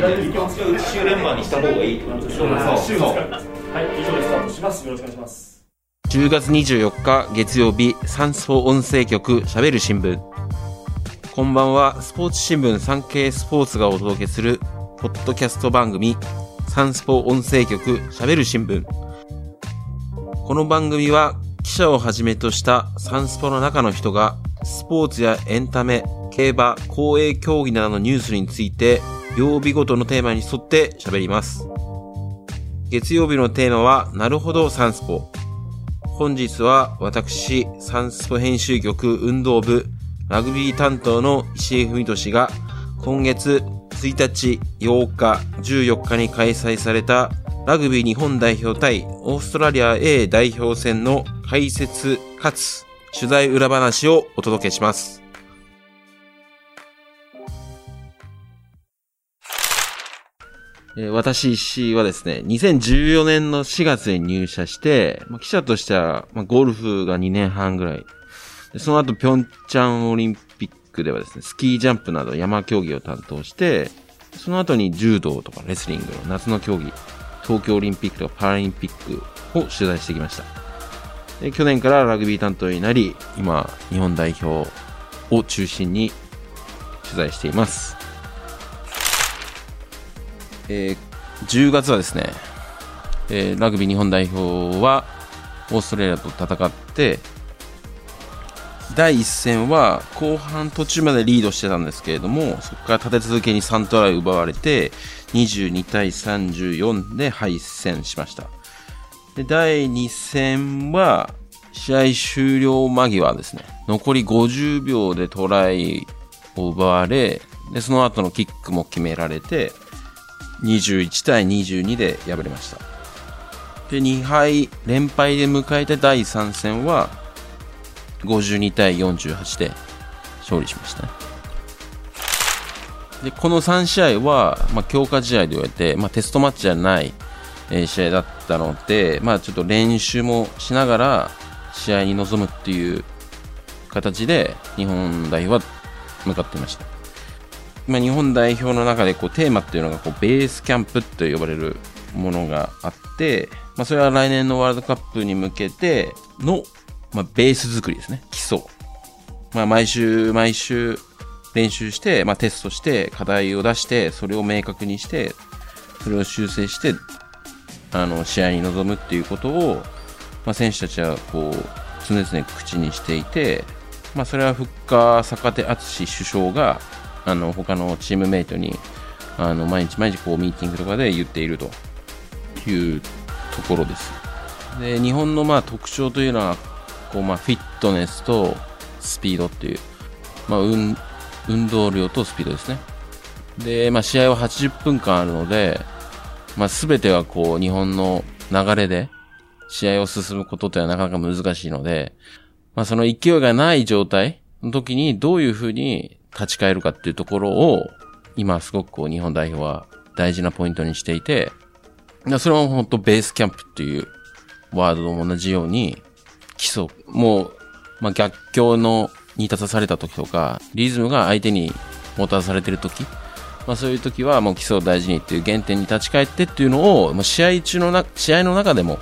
週連番にした方がいいってことですかはい以上でスタートしますよろしくお願いします10月24日月曜日サンスポ音声局しゃべる新聞こんばんはスポーツ新聞産経スポーツがお届けするポッドキャスト番組サンスポ音声局しゃべる新聞この番組は記者をはじめとしたサンスポの中の人がスポーツやエンタメ、競馬、公営競技などのニュースについて曜日ごとのテーマに沿って喋ります。月曜日のテーマは、なるほどサンスポ。本日は私、サンスポ編集局運動部ラグビー担当の石井文俊が今月1日、8日、14日に開催されたラグビー日本代表対オーストラリア A 代表戦の解説かつ取材裏話をお届けします。私、石井はですね、2014年の4月に入社して、まあ、記者としては、まあ、ゴルフが2年半ぐらい。その後、ピョンチャンオリンピックではですね、スキージャンプなど山競技を担当して、その後に柔道とかレスリングの夏の競技、東京オリンピックとかパラリンピックを取材してきました。で去年からラグビー担当になり、今、日本代表を中心に取材しています。えー10月はですね、えーラグビー日本代表はオーストラリアと戦って、第1戦は後半途中までリードしてたんですけれども、そこから立て続けに3トライ奪われて、22対34で敗戦しました。で第2戦は、試合終了間際ですね。残り50秒でトライを奪われ、で、その後のキックも決められて、21対22で敗れました。で、2敗、連敗で迎えた第3戦は、52対48で勝利しましたね。で、この3試合は、まあ、強化試合で言われて、まあ、テストマッチじゃない、え試合だったので、まあ、ちょっと練習もしながら、試合に臨むっていう形で、日本代表は向かっていました。まあ、日本代表の中でこうテーマっていうのがこうベースキャンプと呼ばれるものがあって、まあ、それは来年のワールドカップに向けての、まあ、ベース作りですね。基礎。まあ、毎週毎週練習して、まあ、テストして、課題を出して、それを明確にして、それを修正して、あの、試合に臨むっていうことを、まあ、選手たちはこう、常々口にしていて、まあ、それはフッカー坂手敦首相が、あの、他のチームメイトに、あの、毎日毎日こう、ミーティングとかで言っているというところです。で、日本のまあ特徴というのは、こう、まあ、フィットネスとスピードっていう、まあ、運、運動量とスピードですね。で、まあ、試合は80分間あるので、まあ、すべてがこう、日本の流れで、試合を進むことってのはなかなか難しいので、まあ、その勢いがない状態の時にどういうふうに立ち返るかっていうところを、今すごくこう、日本代表は大事なポイントにしていて、それは本当ベースキャンプっていうワードと同じように、基礎、もう、まあ、逆境のに立たされた時とか、リズムが相手にもたされてる時、まあ、そういう時はもう基礎を大事にっていう原点に立ち返ってっていうのを、まあ、試合中のな、試合の中でも、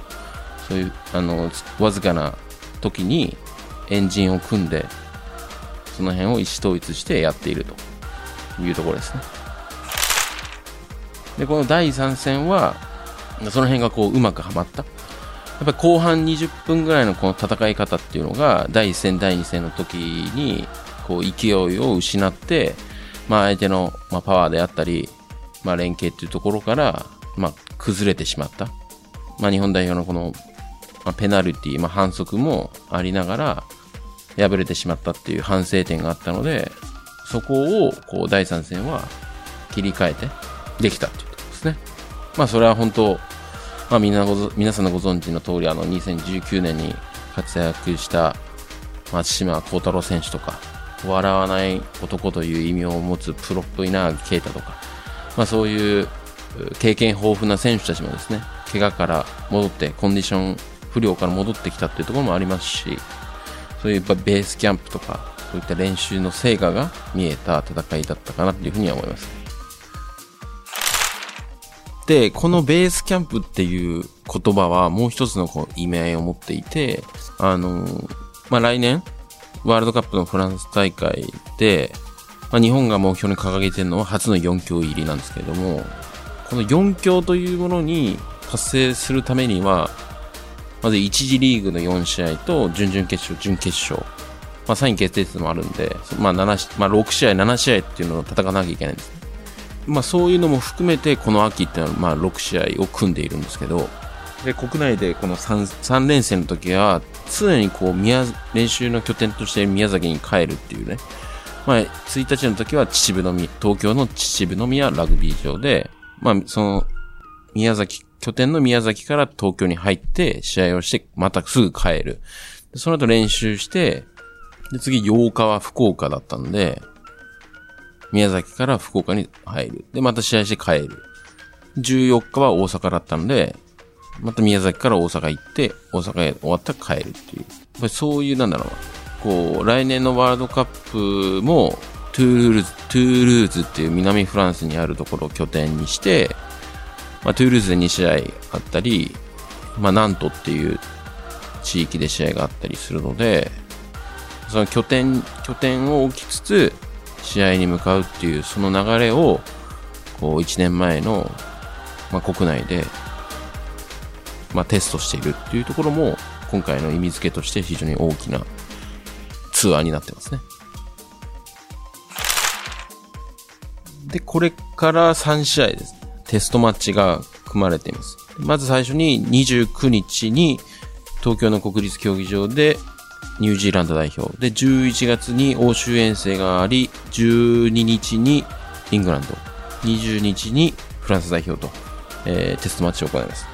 そういう、あの、わずかな時にエンジンを組んで、その辺を意思統一してやっているというところですね。で、この第3戦は、その辺がこう、うまくはまった。やっぱり後半20分ぐらいのこの戦い方っていうのが、第1戦、第2戦の時に、こう、勢いを失って、まあ相手の、ま、パワーであったり、まあ連携っていうところから、まあ崩れてしまった。まあ日本代表のこの、ま、ペナルティ、まあ反則もありながら、敗れてしまったっていう反省点があったので、そこを、こう、第3戦は切り替えてできたっていうところですね。まあそれは本当、まあみんなご、皆さんのご存知の通り、あの、2019年に活躍した松島幸太郎選手とか、笑わない男という意味を持つプロっぽいな啓太とか、まあそういう経験豊富な選手たちもですね、怪我から戻って、コンディション不良から戻ってきたっていうところもありますし、そういうベースキャンプとか、そういった練習の成果が見えた戦いだったかなっていうふうには思います。で、このベースキャンプっていう言葉はもう一つのこう意味合いを持っていて、あのまあ、来年、ワールドカップのフランス大会で、まあ、日本が目標に掲げてるのは初の4強入りなんですけれども、この4強というものに達成するためには、まず1次リーグの4試合と準々決勝、準決勝、まあ、3位決定戦もあるんで、まあ7、まあ、6試合、7試合っていうのを戦わなきゃいけないんです。まあ、そういうのも含めて、この秋っていうのは、まあ、6試合を組んでいるんですけど、で、国内でこの 3, 3連戦の時は、常にこう、宮、練習の拠点として宮崎に帰るっていうね、まあ、1日の時は秩父宮、東京の秩父宮ラグビー場で、まあ、その、宮崎、拠点の宮崎から東京に入って試合をして、またすぐ帰る。その後練習して、で、次8日は福岡だったんで、宮崎から福岡に入る。で、また試合して帰る。14日は大阪だったんで、また宮崎から大阪行って、大阪へ終わったら帰るっていう。やっぱりそういう、なんだろう。こう、来年のワールドカップも、トゥールーズ、トゥールーズっていう南フランスにあるところを拠点にして、まあ、トゥールーズで2試合あったり、まあ、ナントっていう地域で試合があったりするので、その拠点、拠点を置きつつ、試合に向かうっていう、その流れを、こう、1年前の、まあ、国内で、まあ、テストしているっていうところも、今回の意味付けとして非常に大きなツアーになってますね。で、これから3試合です。テストマッチが組まれています。まず最初に29日に東京の国立競技場でニュージーランド代表。で、11月に欧州遠征があり、12日にイングランド、20日にフランス代表と、えー、テストマッチを行います。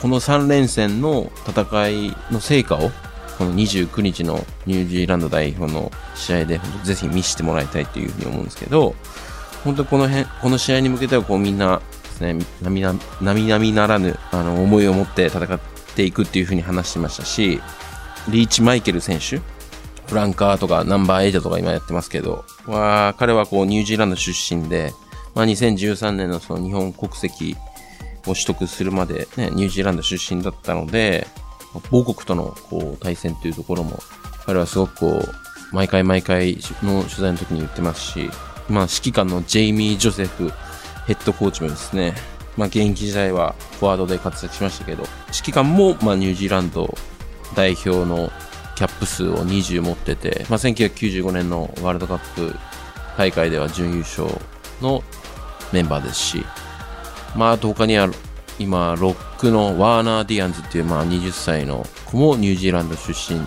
この3連戦の戦いの成果を、この29日のニュージーランド代表の試合で、ぜひ見せてもらいたいというふうに思うんですけど、本当この辺、この試合に向けてはこうみんなですね、並々なみならぬ、あの、思いを持って戦っていくっていうふうに話してましたし、リーチ・マイケル選手、フランカーとかナンバー8とか今やってますけど、は彼はこうニュージーランド出身で、まあ、2013年のその日本国籍を取得するまでね、ニュージーランド出身だったので、母国とのこう対戦というところも、彼はすごくこう、毎回毎回の取材の時に言ってますし、まあ指揮官のジェイミー・ジョセフヘッドコーチもですね、まあ現役時代はフォワードで活躍しましたけど、指揮官もまあニュージーランド代表のキャップ数を20持ってて、まあ、1995年のワールドカップ大会では準優勝のメンバーですし、まあ、あと他には今、ロックのワーナー・ディアンズっていう、まあ、20歳の子もニュージーランド出身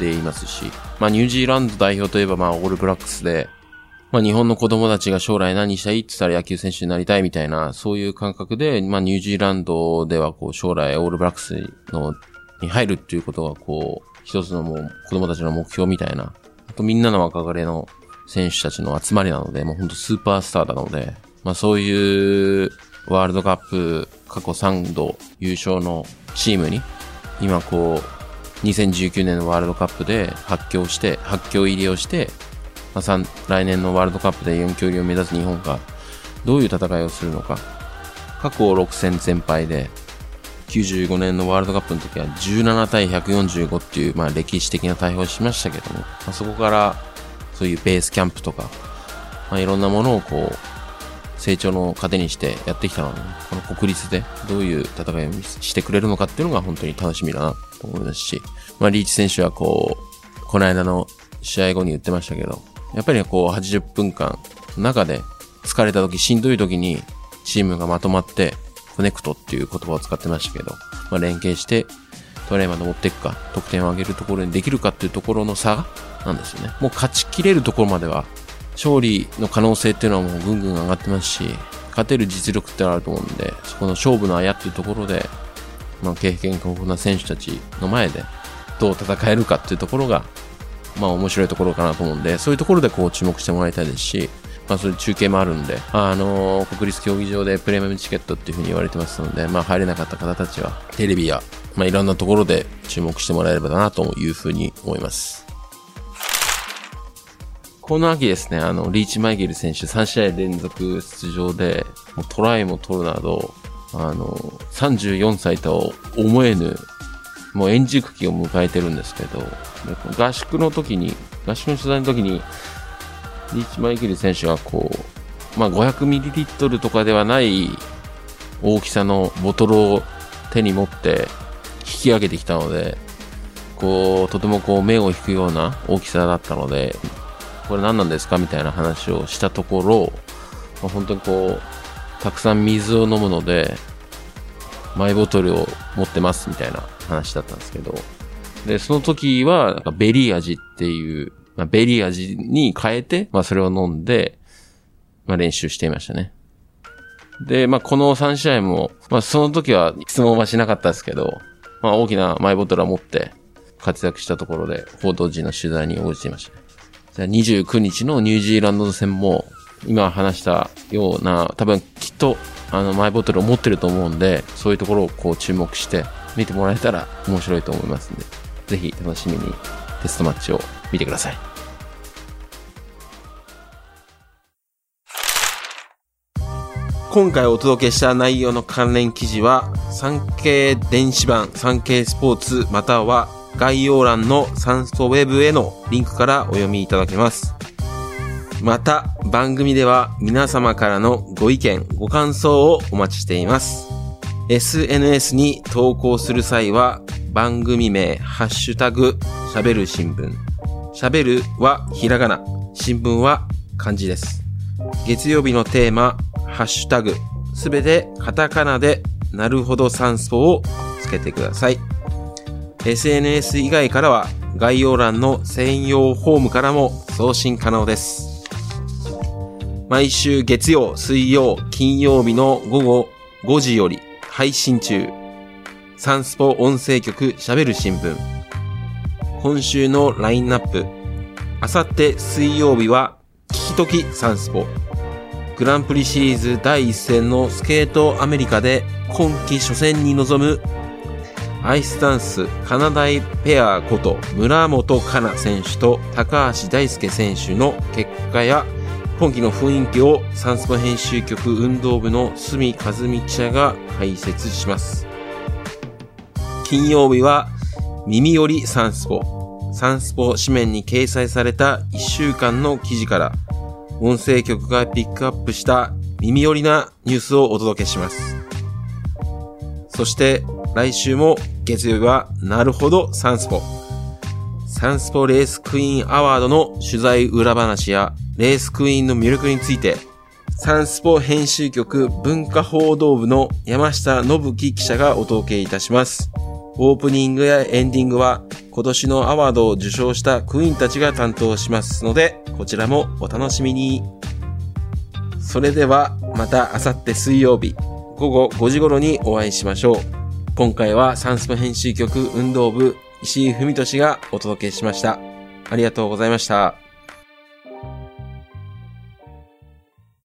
でいますし、まあ、ニュージーランド代表といえば、まあ、オールブラックスで、まあ、日本の子供たちが将来何したいって言ったら野球選手になりたいみたいな、そういう感覚で、まあ、ニュージーランドでは、こう、将来オールブラックスのに入るっていうことが、こう、一つのもう子供たちの目標みたいな、あとみんなの若れの選手たちの集まりなので、もうほんとスーパースターなので、まあそういうワールドカップ過去3度優勝のチームに、今こう、2019年のワールドカップで発狂して、発狂入りをして、まあ、来年のワールドカップで4強入りを目指す日本がどういう戦いをするのか。過去6戦全敗で、95年のワールドカップの時は17対145っていう、まあ、歴史的な対応をしましたけども、まあ、そこからそういうベースキャンプとか、まあ、いろんなものをこう、成長の糧にしてやってきたので、この国立でどういう戦いをしてくれるのかっていうのが本当に楽しみだなと思いますし、まあ、リーチ選手はこう、この間の試合後に言ってましたけど、やっぱりこう80分間の中で疲れた時、しんどい時にチームがまとまってコネクトっていう言葉を使ってましたけど、まあ、連携してトライまで持っていくか、得点を上げるところにできるかっていうところの差なんですよね。もう勝ちきれるところまでは、勝利の可能性っていうのはもうぐんぐん上がってますし、勝てる実力ってあると思うんで、そこの勝負のあやっていうところで、まあ、経験豊富な選手たちの前で、どう戦えるかっていうところが、まあ面白いところかなと思うんで、そういうところでこう注目してもらいたいですし、まあそういう中継もあるんで、あのー、国立競技場でプレミアムチケットっていうふうに言われてますので、まあ入れなかった方たちは、テレビや、まあいろんなところで注目してもらえればなというふうに思います。この秋ですね、あの、リーチ・マイケル選手3試合連続出場で、もうトライも取るなど、あの、34歳とは思えぬ、もう円熟期を迎えてるんですけど、合宿の時に、合宿の取材の時に、リーチマイケル選手がこう、まあ 500ml とかではない大きさのボトルを手に持って引き上げてきたので、こう、とてもこう目を引くような大きさだったので、これ何なんですかみたいな話をしたところ、まあ、本当にこう、たくさん水を飲むので、マイボトルを持ってますみたいな話だったんですけど、で、その時は、なんかベリー味っていう、まあ、ベリー味に変えて、まあそれを飲んで、まあ練習していましたね。で、まあこの3試合も、まあその時は質問はしなかったですけど、まあ大きなマイボトルを持って活躍したところで報道陣の取材に応じていました。じゃあ29日のニュージーランド戦も、今話したような、多分きっと、あの、マイボトルを持ってると思うんで、そういうところをこう注目して見てもらえたら面白いと思いますんで、ぜひ楽しみにテストマッチを見てください。今回お届けした内容の関連記事は、産経電子版、産経スポーツ、または概要欄のサンストウェブへのリンクからお読みいただけます。また、番組では皆様からのご意見、ご感想をお待ちしています。SNS に投稿する際は、番組名、ハッシュタグ、喋る新聞。喋るはひらがな、新聞は漢字です。月曜日のテーマ、ハッシュタグ、すべてカタカナで、なるほどサンスポをつけてください。SNS 以外からは概要欄の専用フォームからも送信可能です。毎週月曜、水曜、金曜日の午後5時より配信中。サンスポ音声局喋る新聞。今週のラインナップ。あさって水曜日は聞きときサンスポ。グランプリシリーズ第1戦のスケートアメリカで今季初戦に臨むアイスダンスカナダイペアこと村本香奈選手と高橋大輔選手の結果や今季の雰囲気をサンスポ編集局運動部の隅和美記者が解説します。金曜日は耳よりサンスポ。サンスポ紙面に掲載された1週間の記事から音声局がピックアップした耳寄りなニュースをお届けします。そして来週も月曜日はなるほどサンスポ。サンスポレースクイーンアワードの取材裏話やレースクイーンの魅力について、サンスポ編集局文化報道部の山下信樹記者がお届けいたします。オープニングやエンディングは今年のアワードを受賞したクイーンたちが担当しますので、こちらもお楽しみに。それではまた明後日水曜日午後5時頃にお会いしましょう。今回はサンスポ編集局運動部石井文俊がお届けしました。ありがとうございました。